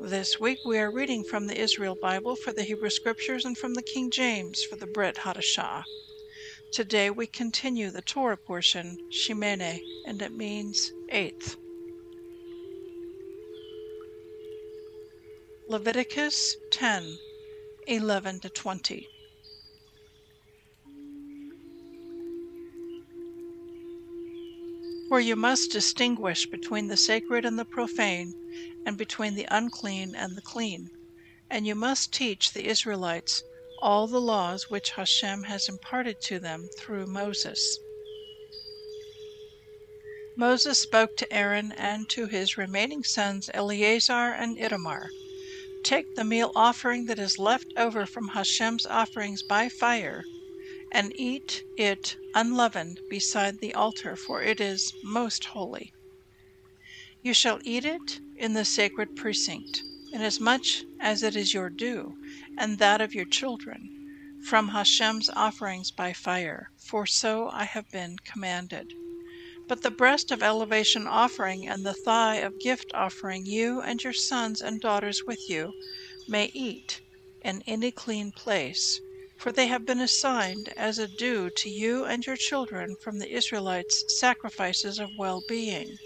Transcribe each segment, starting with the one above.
This week we are reading from the Israel Bible for the Hebrew Scriptures and from the King James for the Brit Hadashah. Today we continue the Torah portion, Shemini, and it means eighth. Leviticus 10 11 to 20. For you must distinguish between the sacred and the profane, and between the unclean and the clean, and you must teach the Israelites all the laws which Hashem has imparted to them through Moses. Moses spoke to Aaron and to his remaining sons Eleazar and Ithamar Take the meal offering that is left over from Hashem's offerings by fire, and eat it unleavened beside the altar, for it is most holy. You shall eat it in the sacred precinct, inasmuch as it is your due, and that of your children, from Hashem's offerings by fire, for so I have been commanded. But the breast of elevation offering and the thigh of gift offering you and your sons and daughters with you may eat in any clean place, for they have been assigned as a due to you and your children from the Israelites' sacrifices of well being.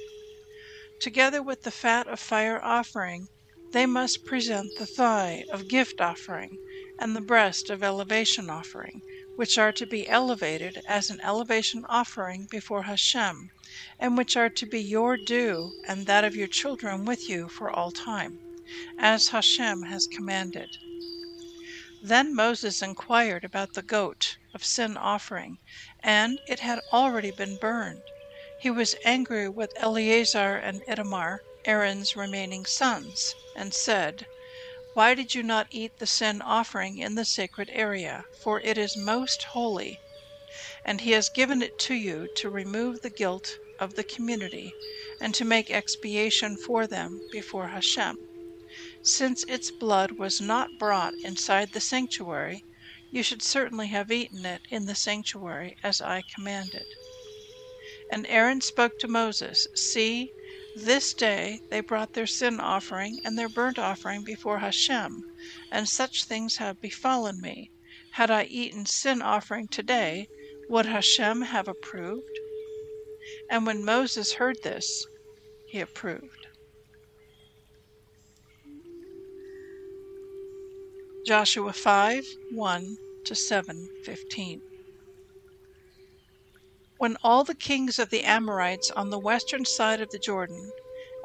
Together with the fat of fire offering, they must present the thigh of gift offering and the breast of elevation offering which are to be elevated as an elevation offering before Hashem, and which are to be your due and that of your children with you for all time, as Hashem has commanded. Then Moses inquired about the goat of sin offering, and it had already been burned. He was angry with Eleazar and Ithamar, Aaron's remaining sons, and said, why did you not eat the sin offering in the sacred area? For it is most holy, and he has given it to you to remove the guilt of the community and to make expiation for them before Hashem. Since its blood was not brought inside the sanctuary, you should certainly have eaten it in the sanctuary as I commanded. And Aaron spoke to Moses, See, this day they brought their sin offering and their burnt offering before Hashem, and such things have befallen me. Had I eaten sin offering today, would Hashem have approved? And when Moses heard this, he approved. Joshua 5 1 to 7 15. When all the kings of the Amorites on the western side of the Jordan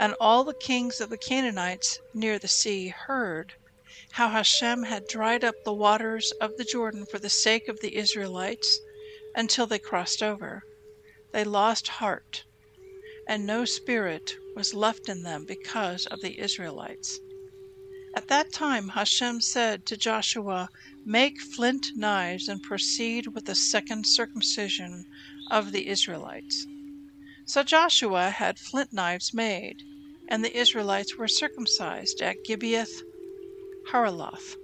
and all the kings of the Canaanites near the sea heard how Hashem had dried up the waters of the Jordan for the sake of the Israelites until they crossed over, they lost heart, and no spirit was left in them because of the Israelites. At that time Hashem said to Joshua, Make flint knives and proceed with the second circumcision of the Israelites. So Joshua had flint knives made, and the Israelites were circumcised at Gibeath Haaraloth.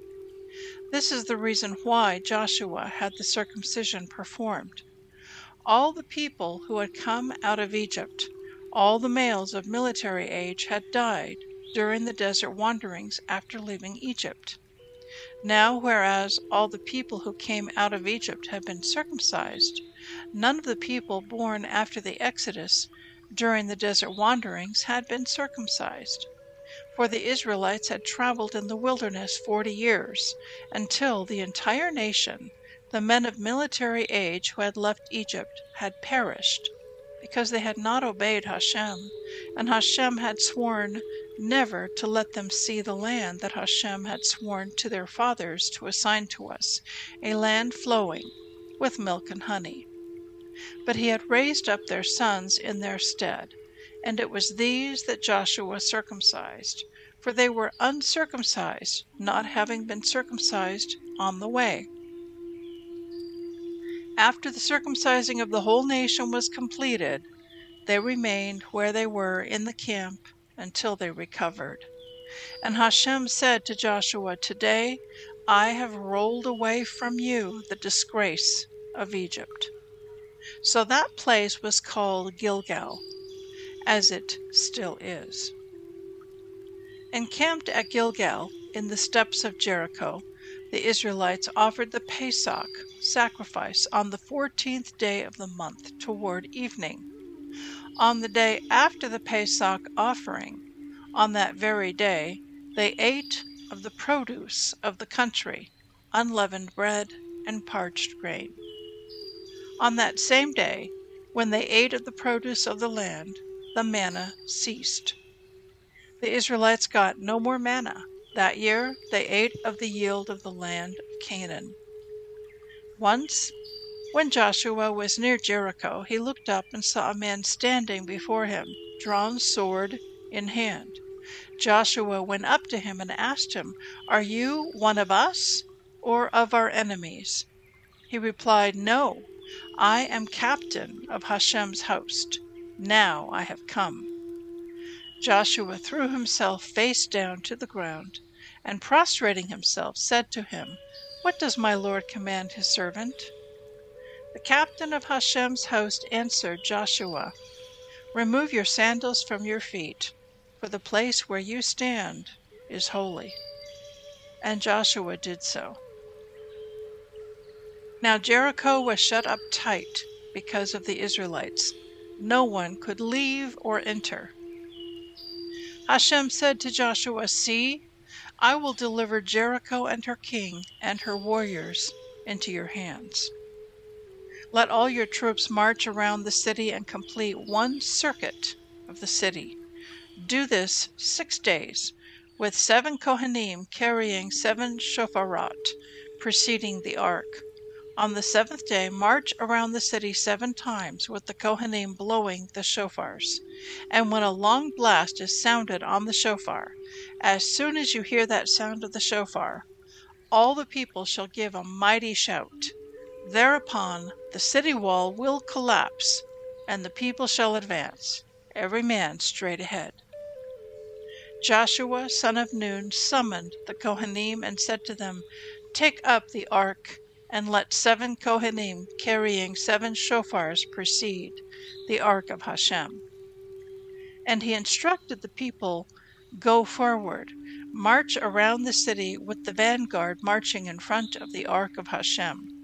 This is the reason why Joshua had the circumcision performed. All the people who had come out of Egypt, all the males of military age, had died during the desert wanderings after leaving Egypt. Now, whereas all the people who came out of Egypt had been circumcised, none of the people born after the Exodus during the desert wanderings had been circumcised for the Israelites had traveled in the wilderness forty years, until the entire nation, the men of military age who had left Egypt, had perished, because they had not obeyed Hashem, and Hashem had sworn never to let them see the land that Hashem had sworn to their fathers to assign to us, a land flowing with milk and honey. But he had raised up their sons in their stead, and it was these that Joshua circumcised, for they were uncircumcised, not having been circumcised on the way. After the circumcising of the whole nation was completed, they remained where they were in the camp until they recovered. And Hashem said to Joshua, Today I have rolled away from you the disgrace of Egypt. So that place was called Gilgal, as it still is. Encamped at Gilgal, in the steppes of Jericho, the Israelites offered the Pesach sacrifice on the fourteenth day of the month toward evening. On the day after the Pesach offering, on that very day, they ate of the produce of the country, unleavened bread and parched grain. On that same day, when they ate of the produce of the land, the manna ceased. The Israelites got no more manna. That year they ate of the yield of the land of Canaan. Once, when Joshua was near Jericho, he looked up and saw a man standing before him, drawn sword in hand. Joshua went up to him and asked him, Are you one of us or of our enemies? He replied, No, I am captain of Hashem's host. Now I have come. Joshua threw himself face down to the ground, and prostrating himself, said to him, What does my Lord command his servant? The captain of Hashem's host answered Joshua, Remove your sandals from your feet, for the place where you stand is holy. And Joshua did so. Now Jericho was shut up tight because of the Israelites. No one could leave or enter. Hashem said to Joshua, See, I will deliver Jericho and her king and her warriors into your hands. Let all your troops march around the city and complete one circuit of the city. Do this six days, with seven Kohanim carrying seven shofarot, preceding the ark. On the seventh day, march around the city seven times with the Kohanim blowing the shofars. And when a long blast is sounded on the shofar, as soon as you hear that sound of the shofar, all the people shall give a mighty shout. Thereupon the city wall will collapse, and the people shall advance, every man straight ahead. Joshua, son of Nun, summoned the Kohanim and said to them, Take up the ark and let seven Kohanim carrying seven shofars precede the ark of Hashem. And he instructed the people, Go forward, march around the city with the vanguard marching in front of the ark of Hashem.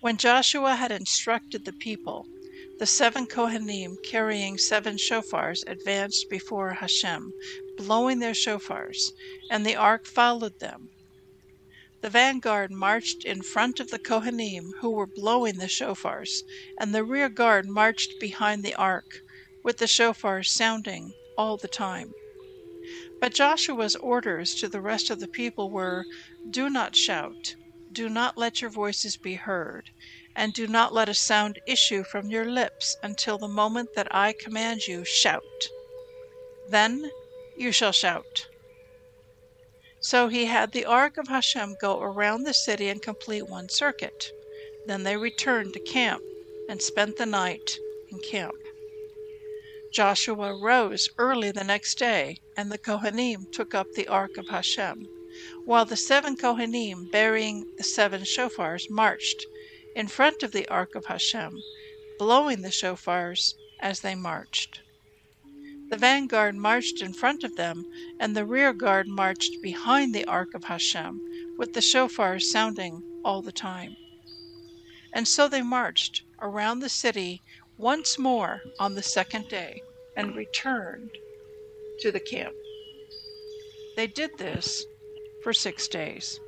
When Joshua had instructed the people, the seven Kohanim carrying seven shofars advanced before Hashem, blowing their shofars, and the ark followed them. The vanguard marched in front of the Kohanim, who were blowing the shofars, and the rear guard marched behind the ark, with the shofars sounding all the time. But Joshua's orders to the rest of the people were Do not shout, do not let your voices be heard, and do not let a sound issue from your lips until the moment that I command you, shout. Then you shall shout. So he had the ark of Hashem go around the city and complete one circuit. Then they returned to camp and spent the night in camp. Joshua rose early the next day, and the Kohanim took up the ark of Hashem, while the seven Kohanim, bearing the seven shofars, marched in front of the ark of Hashem, blowing the shofars as they marched. The vanguard marched in front of them, and the rear guard marched behind the ark of Hashem, with the shofars sounding all the time. And so they marched around the city once more on the second day and returned to the camp. They did this for six days.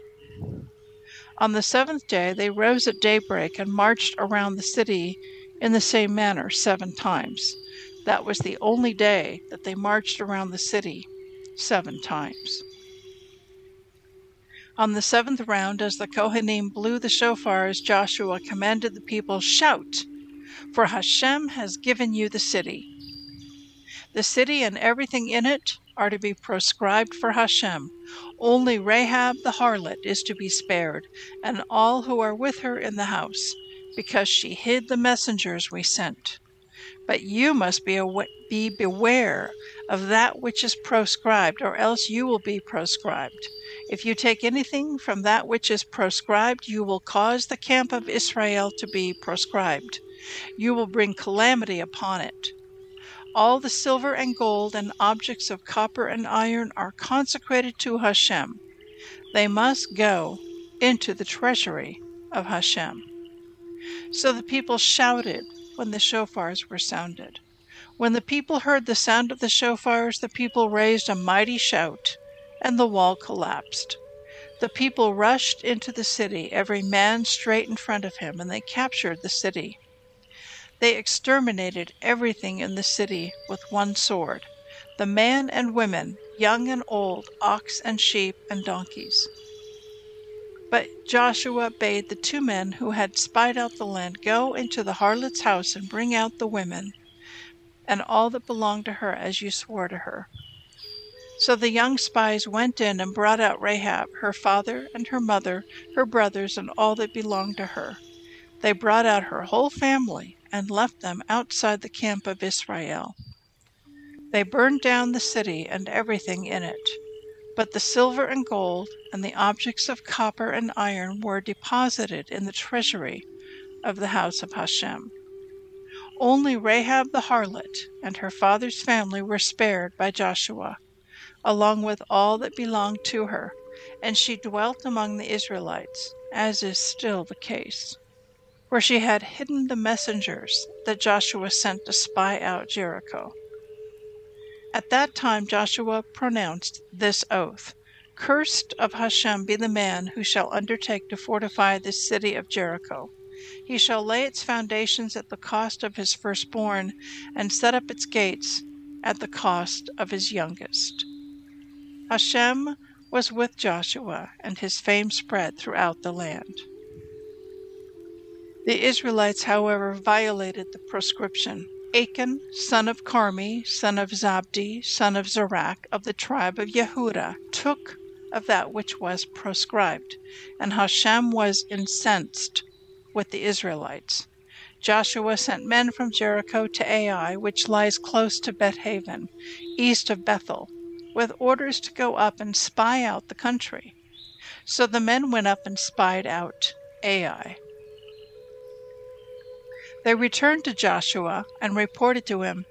On the seventh day they rose at daybreak and marched around the city in the same manner seven times. That was the only day that they marched around the city seven times. On the seventh round, as the Kohanim blew the shofars, Joshua commanded the people, Shout! For Hashem has given you the city. The city and everything in it are to be proscribed for Hashem. Only Rahab the harlot is to be spared, and all who are with her in the house, because she hid the messengers we sent. But you must be, awa- be beware of that which is proscribed, or else you will be proscribed. If you take anything from that which is proscribed, you will cause the camp of Israel to be proscribed. You will bring calamity upon it. All the silver and gold and objects of copper and iron are consecrated to Hashem. They must go into the treasury of Hashem. So the people shouted when the shofars were sounded. When the people heard the sound of the shofars, the people raised a mighty shout, and the wall collapsed. The people rushed into the city, every man straight in front of him, and they captured the city. They exterminated everything in the city with one sword the men and women, young and old, ox and sheep and donkeys. But Joshua bade the two men who had spied out the land go into the harlot's house and bring out the women and all that belonged to her as you swore to her. So the young spies went in and brought out Rahab, her father and her mother, her brothers, and all that belonged to her. They brought out her whole family and left them outside the camp of Israel. They burned down the city and everything in it, but the silver and gold and the objects of copper and iron were deposited in the treasury of the house of Hashem. Only Rahab the harlot and her father's family were spared by Joshua, along with all that belonged to her, and she dwelt among the Israelites, as is still the case where she had hidden the messengers that Joshua sent to spy out Jericho. At that time Joshua pronounced this oath Cursed of Hashem be the man who shall undertake to fortify this city of Jericho. He shall lay its foundations at the cost of his firstborn, and set up its gates at the cost of his youngest. Hashem was with Joshua, and his fame spread throughout the land. The Israelites, however, violated the proscription. Achan, son of Carmi, son of Zabdi, son of Zerach, of the tribe of Yehudah, took of that which was proscribed, and Hashem was incensed with the Israelites. Joshua sent men from Jericho to Ai, which lies close to Bethaven, east of Bethel, with orders to go up and spy out the country. So the men went up and spied out Ai. They returned to Joshua and reported to him,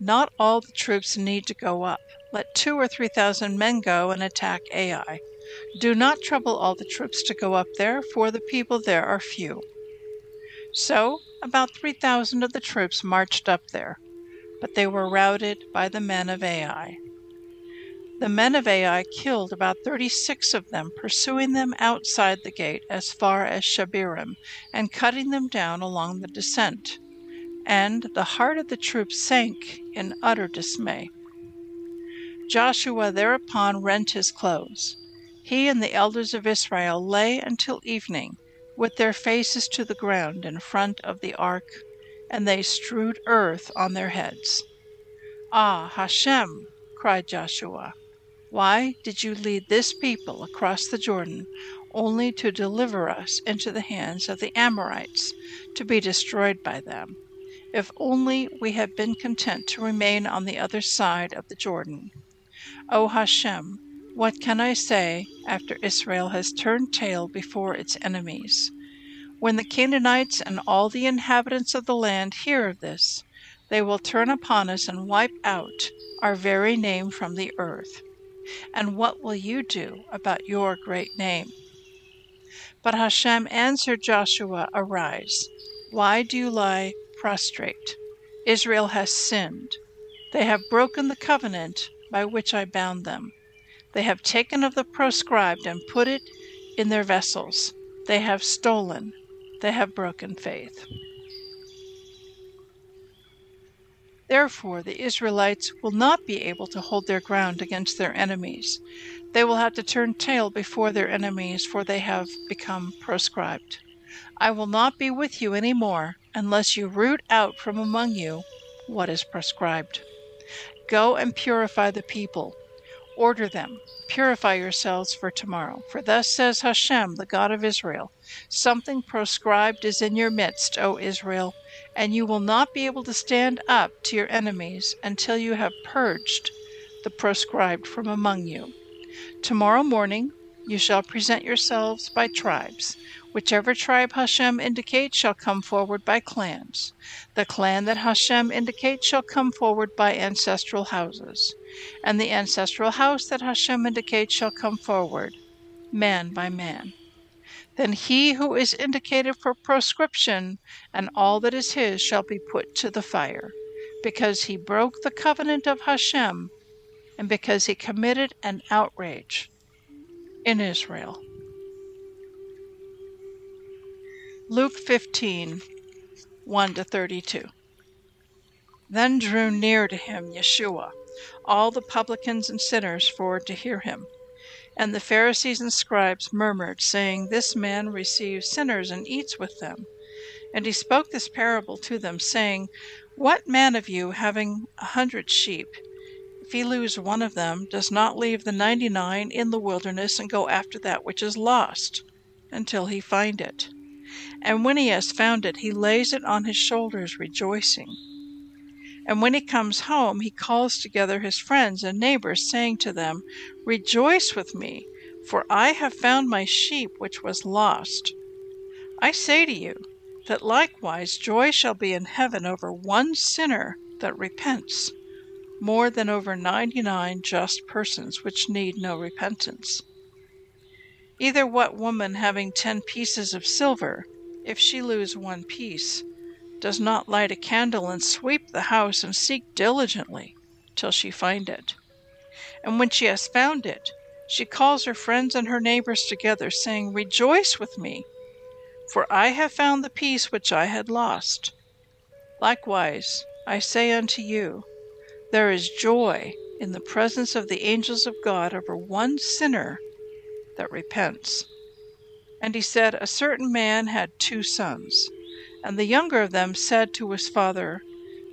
Not all the troops need to go up. Let two or three thousand men go and attack Ai. Do not trouble all the troops to go up there, for the people there are few. So about three thousand of the troops marched up there, but they were routed by the men of Ai. The men of Ai killed about thirty six of them, pursuing them outside the gate as far as Shebarim, and cutting them down along the descent. And the heart of the troops sank in utter dismay. Joshua thereupon rent his clothes. He and the elders of Israel lay until evening, with their faces to the ground in front of the ark, and they strewed earth on their heads. Ah, Hashem, cried Joshua, why did you lead this people across the Jordan only to deliver us into the hands of the Amorites, to be destroyed by them? If only we had been content to remain on the other side of the Jordan. O Hashem, what can I say after Israel has turned tail before its enemies? When the Canaanites and all the inhabitants of the land hear of this, they will turn upon us and wipe out our very name from the earth. And what will you do about your great name? But Hashem answered Joshua, Arise. Why do you lie prostrate? Israel has sinned. They have broken the covenant by which I bound them. They have taken of the proscribed and put it in their vessels. They have stolen. They have broken faith. Therefore, the Israelites will not be able to hold their ground against their enemies. They will have to turn tail before their enemies, for they have become proscribed. I will not be with you any more unless you root out from among you what is proscribed. Go and purify the people Order them, Purify yourselves for tomorrow. For thus says Hashem, the God of Israel Something proscribed is in your midst, O Israel, and you will not be able to stand up to your enemies until you have purged the proscribed from among you. Tomorrow morning you shall present yourselves by tribes. Whichever tribe Hashem indicates shall come forward by clans. The clan that Hashem indicates shall come forward by ancestral houses. And the ancestral house that Hashem indicates shall come forward, man by man. Then he who is indicated for proscription and all that is his shall be put to the fire, because he broke the covenant of Hashem and because he committed an outrage in Israel. Luke 15 1 to 32. Then drew near to him Yeshua, all the publicans and sinners, for to hear him. And the Pharisees and scribes murmured, saying, This man receives sinners and eats with them. And he spoke this parable to them, saying, What man of you, having a hundred sheep, if he lose one of them, does not leave the ninety nine in the wilderness and go after that which is lost, until he find it? And when he has found it, he lays it on his shoulders, rejoicing. And when he comes home, he calls together his friends and neighbors, saying to them, Rejoice with me, for I have found my sheep which was lost. I say to you, that likewise joy shall be in heaven over one sinner that repents, more than over ninety nine just persons which need no repentance. Either what woman having ten pieces of silver, if she lose one piece, does not light a candle and sweep the house and seek diligently till she find it? And when she has found it, she calls her friends and her neighbors together, saying, Rejoice with me, for I have found the piece which I had lost. Likewise, I say unto you, there is joy in the presence of the angels of God over one sinner that repents. And he said, A certain man had two sons. And the younger of them said to his father,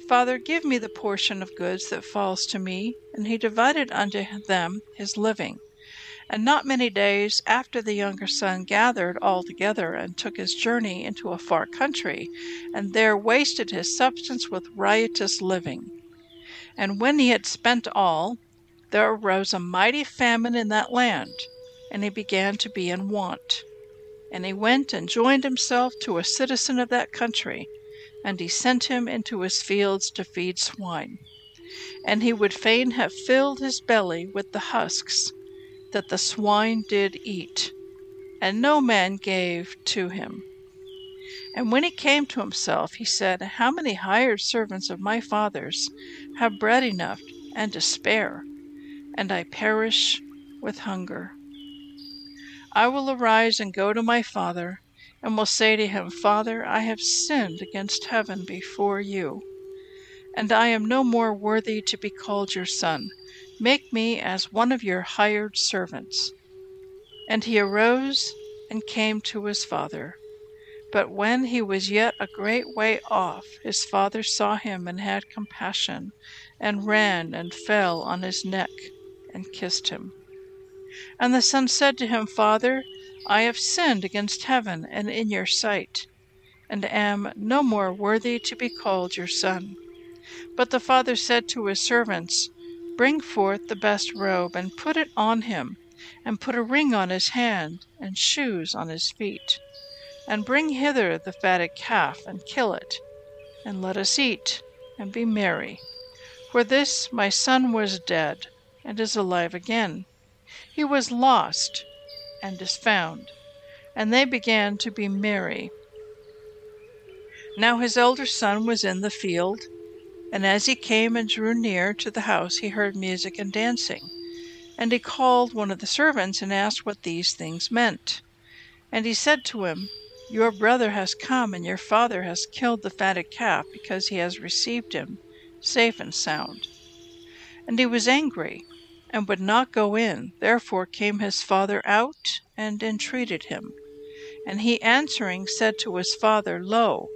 Father, give me the portion of goods that falls to me. And he divided unto them his living. And not many days after the younger son gathered all together and took his journey into a far country, and there wasted his substance with riotous living. And when he had spent all, there arose a mighty famine in that land and he began to be in want. And he went and joined himself to a citizen of that country, and he sent him into his fields to feed swine. And he would fain have filled his belly with the husks that the swine did eat, and no man gave to him. And when he came to himself, he said, How many hired servants of my father's have bread enough and to spare, and I perish with hunger? I will arise and go to my father, and will say to him, Father, I have sinned against heaven before you, and I am no more worthy to be called your son. Make me as one of your hired servants. And he arose and came to his father. But when he was yet a great way off, his father saw him and had compassion, and ran and fell on his neck and kissed him. And the son said to him, Father, I have sinned against heaven and in your sight, and am no more worthy to be called your son. But the father said to his servants, Bring forth the best robe, and put it on him, and put a ring on his hand, and shoes on his feet. And bring hither the fatted calf, and kill it, and let us eat, and be merry. For this my son was dead, and is alive again. He was lost, and is found. And they began to be merry. Now his elder son was in the field, and as he came and drew near to the house, he heard music and dancing. And he called one of the servants and asked what these things meant. And he said to him, Your brother has come, and your father has killed the fatted calf, because he has received him safe and sound. And he was angry, and would not go in. Therefore came his father out and entreated him. And he answering said to his father, Lo,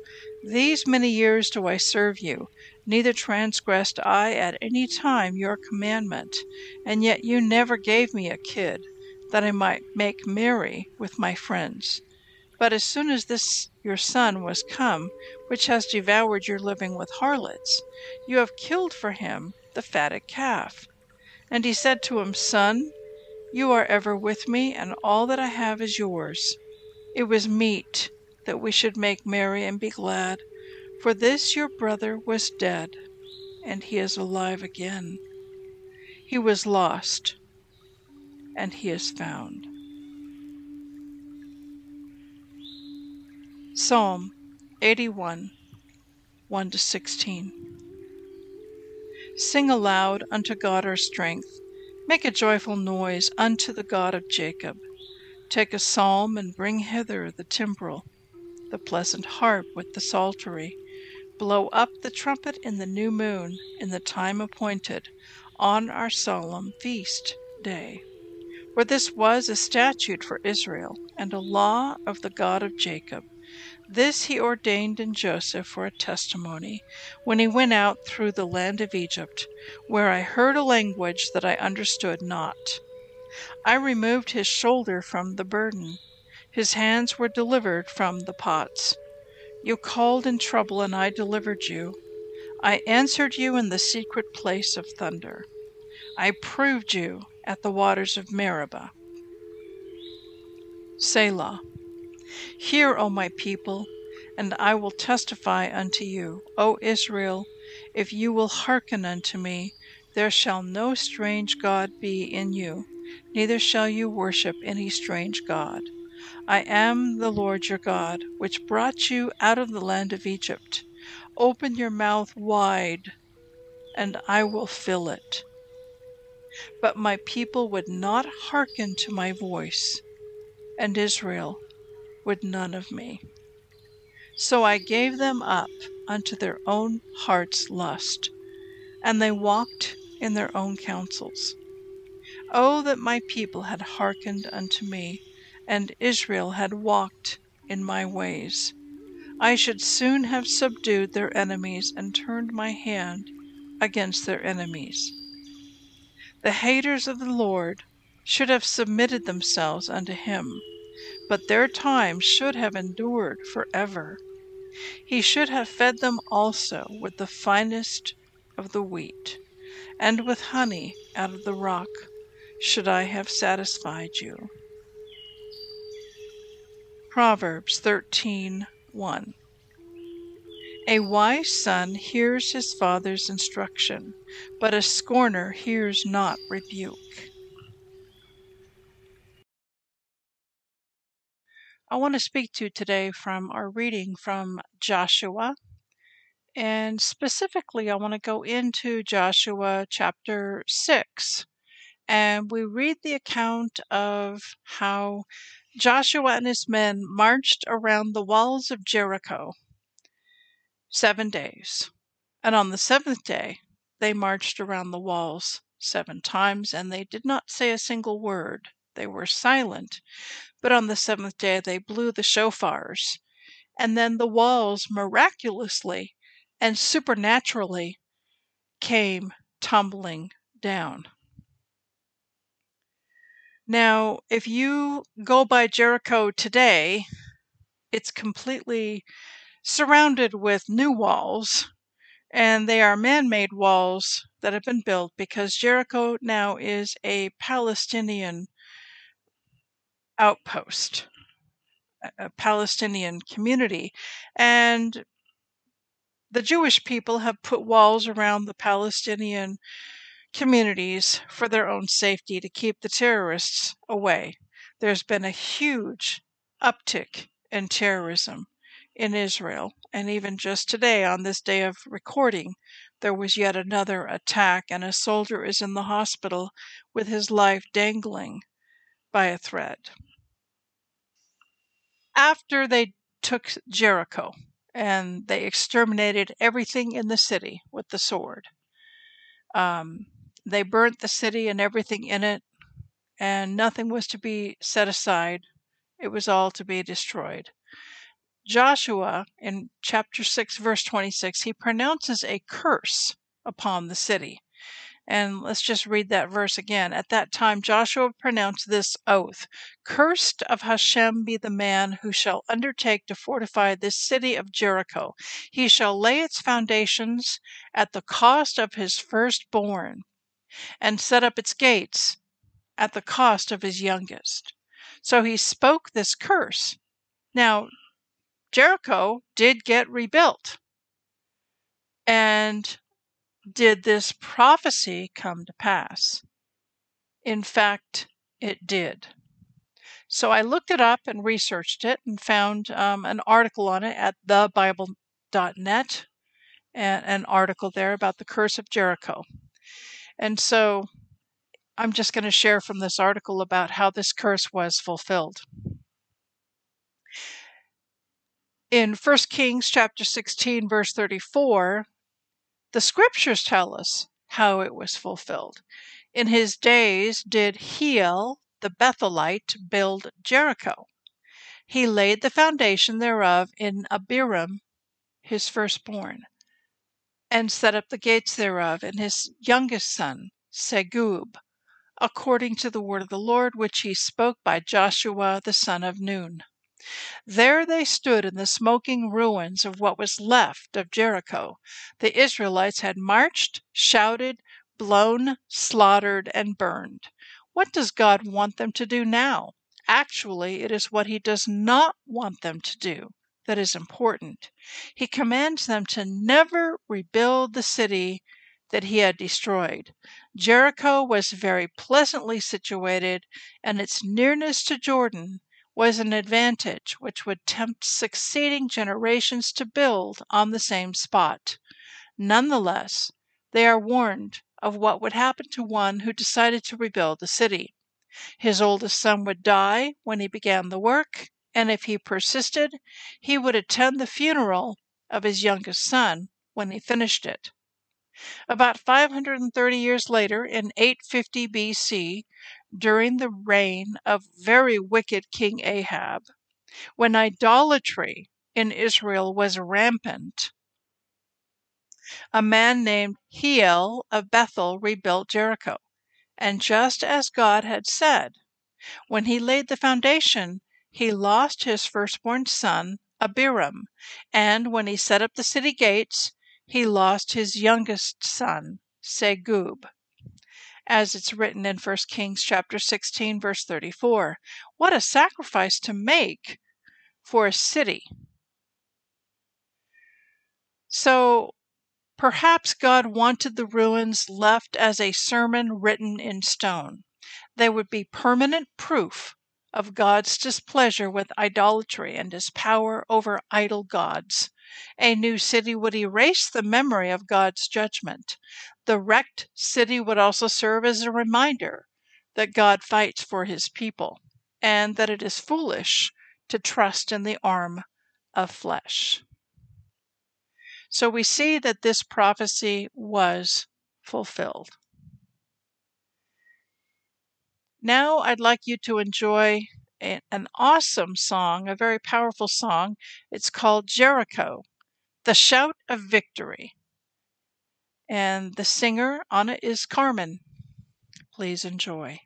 these many years do I serve you, neither transgressed I at any time your commandment, and yet you never gave me a kid, that I might make merry with my friends. But as soon as this your son was come, which has devoured your living with harlots, you have killed for him the fatted calf. And he said to him, Son, you are ever with me, and all that I have is yours. It was meet that we should make merry and be glad, for this your brother was dead, and he is alive again. He was lost, and he is found. Psalm 81 1 to 16. Sing aloud unto God our strength. Make a joyful noise unto the God of Jacob. Take a psalm and bring hither the timbrel, the pleasant harp with the psaltery. Blow up the trumpet in the new moon, in the time appointed, on our solemn feast day. For this was a statute for Israel, and a law of the God of Jacob. This he ordained in Joseph for a testimony, when he went out through the land of Egypt, where I heard a language that I understood not. I removed his shoulder from the burden, his hands were delivered from the pots. You called in trouble, and I delivered you. I answered you in the secret place of thunder. I proved you at the waters of Meribah. Selah. Hear, O my people, and I will testify unto you. O Israel, if you will hearken unto me, there shall no strange God be in you, neither shall you worship any strange God. I am the Lord your God, which brought you out of the land of Egypt. Open your mouth wide, and I will fill it. But my people would not hearken to my voice, and Israel would none of me. So I gave them up unto their own heart's lust, and they walked in their own counsels. Oh, that my people had hearkened unto me, and Israel had walked in my ways! I should soon have subdued their enemies and turned my hand against their enemies. The haters of the Lord should have submitted themselves unto him but their time should have endured forever. He should have fed them also with the finest of the wheat, and with honey out of the rock should I have satisfied you. Proverbs 13:1 A wise son hears his father's instruction, but a scorner hears not rebuke. I want to speak to you today from our reading from Joshua. And specifically, I want to go into Joshua chapter 6. And we read the account of how Joshua and his men marched around the walls of Jericho seven days. And on the seventh day, they marched around the walls seven times, and they did not say a single word. They were silent. But on the seventh day, they blew the shofars. And then the walls miraculously and supernaturally came tumbling down. Now, if you go by Jericho today, it's completely surrounded with new walls, and they are man made walls that have been built because Jericho now is a Palestinian outpost, a Palestinian community. And the Jewish people have put walls around the Palestinian communities for their own safety to keep the terrorists away. There's been a huge uptick in terrorism in Israel. And even just today, on this day of recording, there was yet another attack, and a soldier is in the hospital with his life dangling by a thread. After they took Jericho and they exterminated everything in the city with the sword, um, they burnt the city and everything in it, and nothing was to be set aside. It was all to be destroyed. Joshua, in chapter 6, verse 26, he pronounces a curse upon the city. And let's just read that verse again. At that time, Joshua pronounced this oath Cursed of Hashem be the man who shall undertake to fortify this city of Jericho. He shall lay its foundations at the cost of his firstborn and set up its gates at the cost of his youngest. So he spoke this curse. Now, Jericho did get rebuilt. And did this prophecy come to pass? In fact, it did. So I looked it up and researched it and found um, an article on it at thebible.net, and an article there about the curse of Jericho. And so I'm just going to share from this article about how this curse was fulfilled. In 1 Kings chapter 16 verse 34, the scriptures tell us how it was fulfilled. In his days did Hiel the Bethelite build Jericho. He laid the foundation thereof in Abiram, his firstborn and set up the gates thereof, in his youngest son, Segub, according to the word of the Lord which he spoke by Joshua the son of Nun. There they stood in the smoking ruins of what was left of Jericho. The Israelites had marched, shouted, blown, slaughtered, and burned. What does God want them to do now? Actually, it is what He does not want them to do that is important. He commands them to never rebuild the city that he had destroyed. Jericho was very pleasantly situated, and its nearness to Jordan was an advantage which would tempt succeeding generations to build on the same spot. Nonetheless, they are warned of what would happen to one who decided to rebuild the city. His oldest son would die when he began the work, and if he persisted, he would attend the funeral of his youngest son when he finished it. About 530 years later, in 850 BC, during the reign of very wicked King Ahab, when idolatry in Israel was rampant, a man named Hiel of Bethel rebuilt Jericho. And just as God had said, when he laid the foundation, he lost his firstborn son, Abiram, and when he set up the city gates, he lost his youngest son, Segub. As it's written in 1 Kings chapter 16 verse 34. What a sacrifice to make for a city. So perhaps God wanted the ruins left as a sermon written in stone. They would be permanent proof of God's displeasure with idolatry and his power over idol gods. A new city would erase the memory of God's judgment. The wrecked city would also serve as a reminder that God fights for his people and that it is foolish to trust in the arm of flesh. So we see that this prophecy was fulfilled. Now I'd like you to enjoy an awesome song, a very powerful song. It's called Jericho, the Shout of Victory. And the singer on it is Carman. Please enjoy.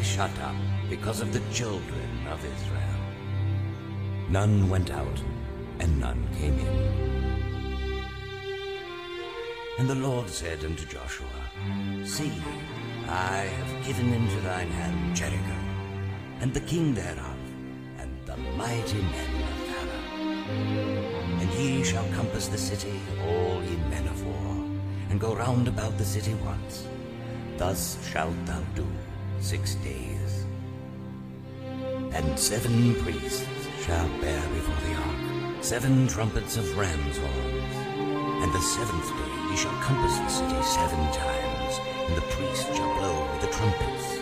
Tightly shut up because of the children of Israel. None went out, and none came in. And the Lord said unto Joshua, See, I have given into thine hand Jericho, and the king thereof, and the mighty men of valor. And ye shall compass the city, all ye men of war, and go round about the city once. Thus shalt thou do six days. And seven priests shall bear before the ark seven trumpets of ram's horns. And the seventh day ye shall compass the city seven times, and the priests shall blow with the trumpets.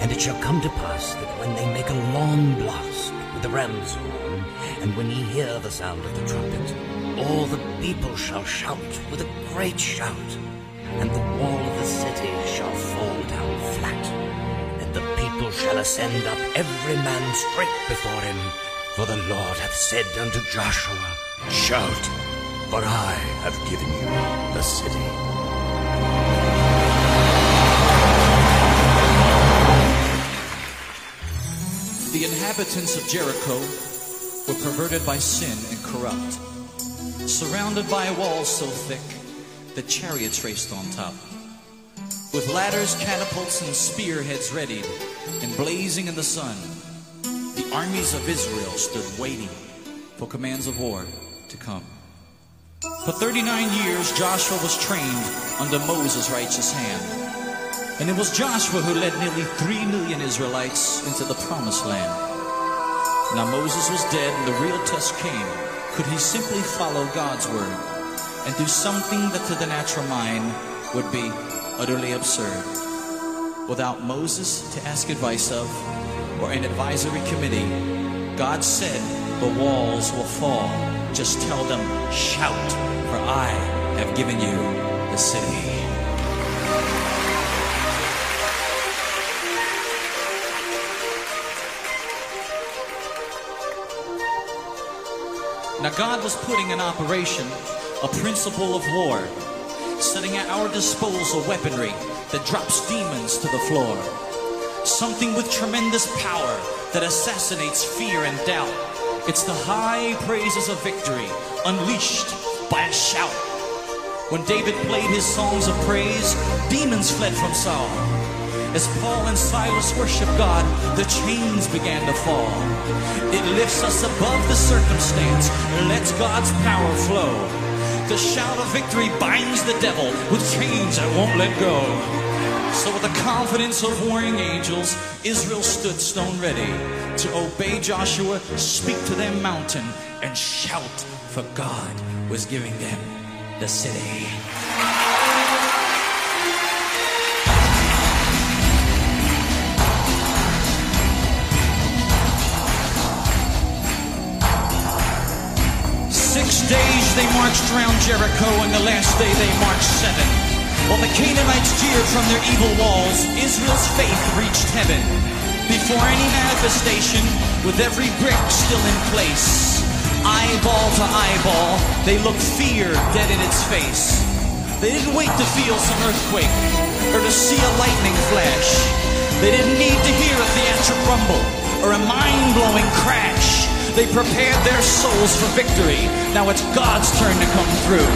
And it shall come to pass that when they make a long blast with the ram's horn, and when ye hear the sound of the trumpet, all the people shall shout with a great shout, and the wall of the city shall fall down flat, the people shall ascend up every man straight before him. For the Lord hath said unto Joshua, Shout, for I have given you the city. The inhabitants of Jericho were perverted by sin and corrupt, surrounded by a wall so thick that chariots raced on top. With ladders, catapults, and spearheads readied and blazing in the sun, the armies of Israel stood waiting for commands of war to come. For 39 years, Joshua was trained under Moses' righteous hand. And it was Joshua who led nearly 3 million Israelites into the promised land. Now Moses was dead and the real test came. Could he simply follow God's word and do something that to the natural mind would be utterly absurd? Without Moses to ask advice of or an advisory committee, God said the walls will fall. Just tell them, shout, for I have given you the city. Now, God was putting in operation a principle of war, setting at our disposal weaponry that drops demons to the floor. Something with tremendous power that assassinates fear and doubt. It's the high praises of victory unleashed by a shout. When David played his songs of praise, demons fled from Saul. As Paul and Silas worshiped God, the chains began to fall. It lifts us above the circumstance, and lets God's power flow. The shout of victory binds the devil with chains that won't let go. So, with the confidence of warring angels, Israel stood stone ready to obey Joshua, speak to their mountain, and shout, for God was giving them the city. Days they marched around Jericho, and the last day they marched seven. While the Canaanites jeered from their evil walls, Israel's faith reached heaven. Before any manifestation, with every brick still in place, eyeball to eyeball, they looked fear dead in its face. They didn't wait to feel some earthquake or to see a lightning flash. They didn't need to hear a theatric rumble or a mind blowing crash. They prepared their souls for victory. Now it's God's turn to come through.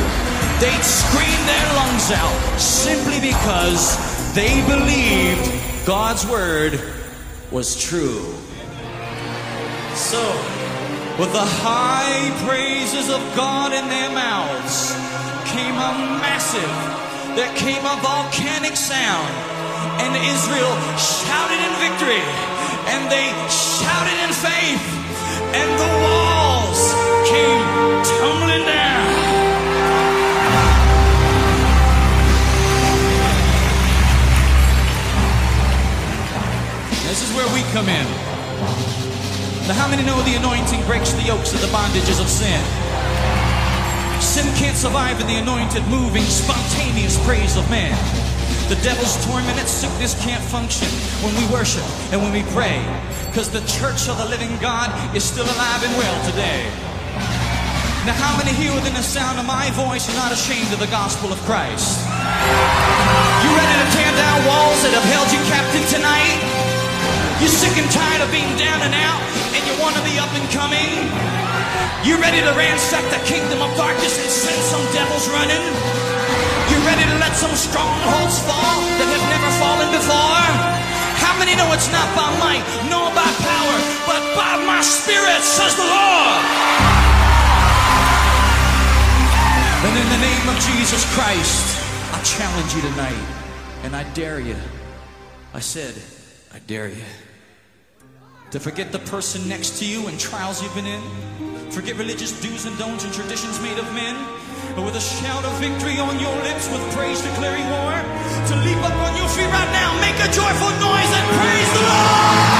They'd scream their lungs out simply because they believed God's word was true. So, with the high praises of God in their mouths, came a massive, there came a volcanic sound, and Israel shouted in victory, and they shouted in faith, and the walls came tumbling down. This is where we come in. Now, how many know the anointing breaks the yokes of the bondages of sin? Sin can't survive in the anointed, moving, spontaneous praise of man. The devil's tormented sickness can't function when we worship and when we pray, because the church of the living God is still alive and well today. Now, how many here within the sound of my voice are not ashamed of the gospel of Christ? You ready to tear down walls that have held you captive tonight? You're sick and tired of being down and out, and you want to be up and coming? You ready to ransack the kingdom of darkness and send some devils running? Ready to let some strongholds fall that have never fallen before? How many know it's not by might, nor by power, but by my spirit, says the Lord? And in the name of Jesus Christ, I challenge you tonight, and I dare you. I said, I dare you to forget the person next to you and trials you've been in. Forget religious do's and don'ts and traditions made of men. But with a shout of victory on your lips, with praise declaring war, to leap up on your feet right now, make a joyful noise and praise the Lord!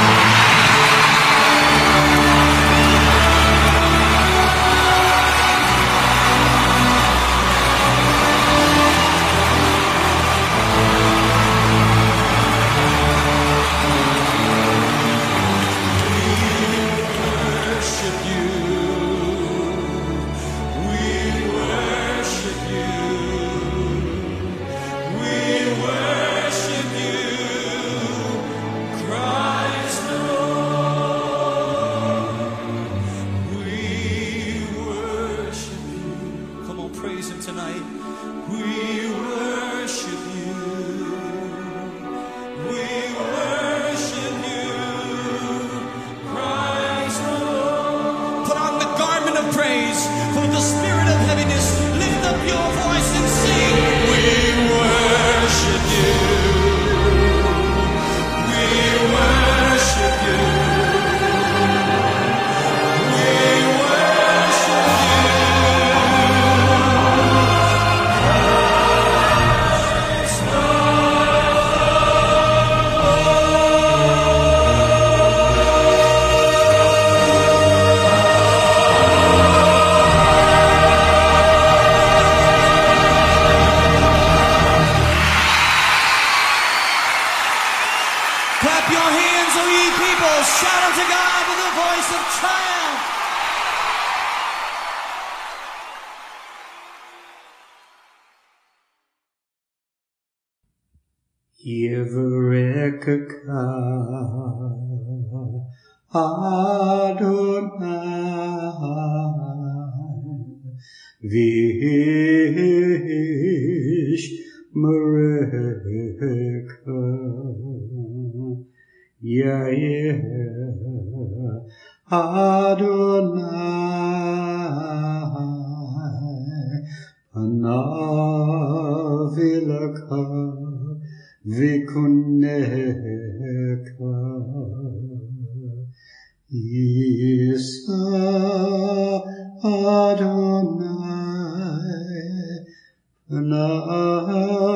Yair Adonai. Panavilaka Vikuneka. Isa Adonai. Panav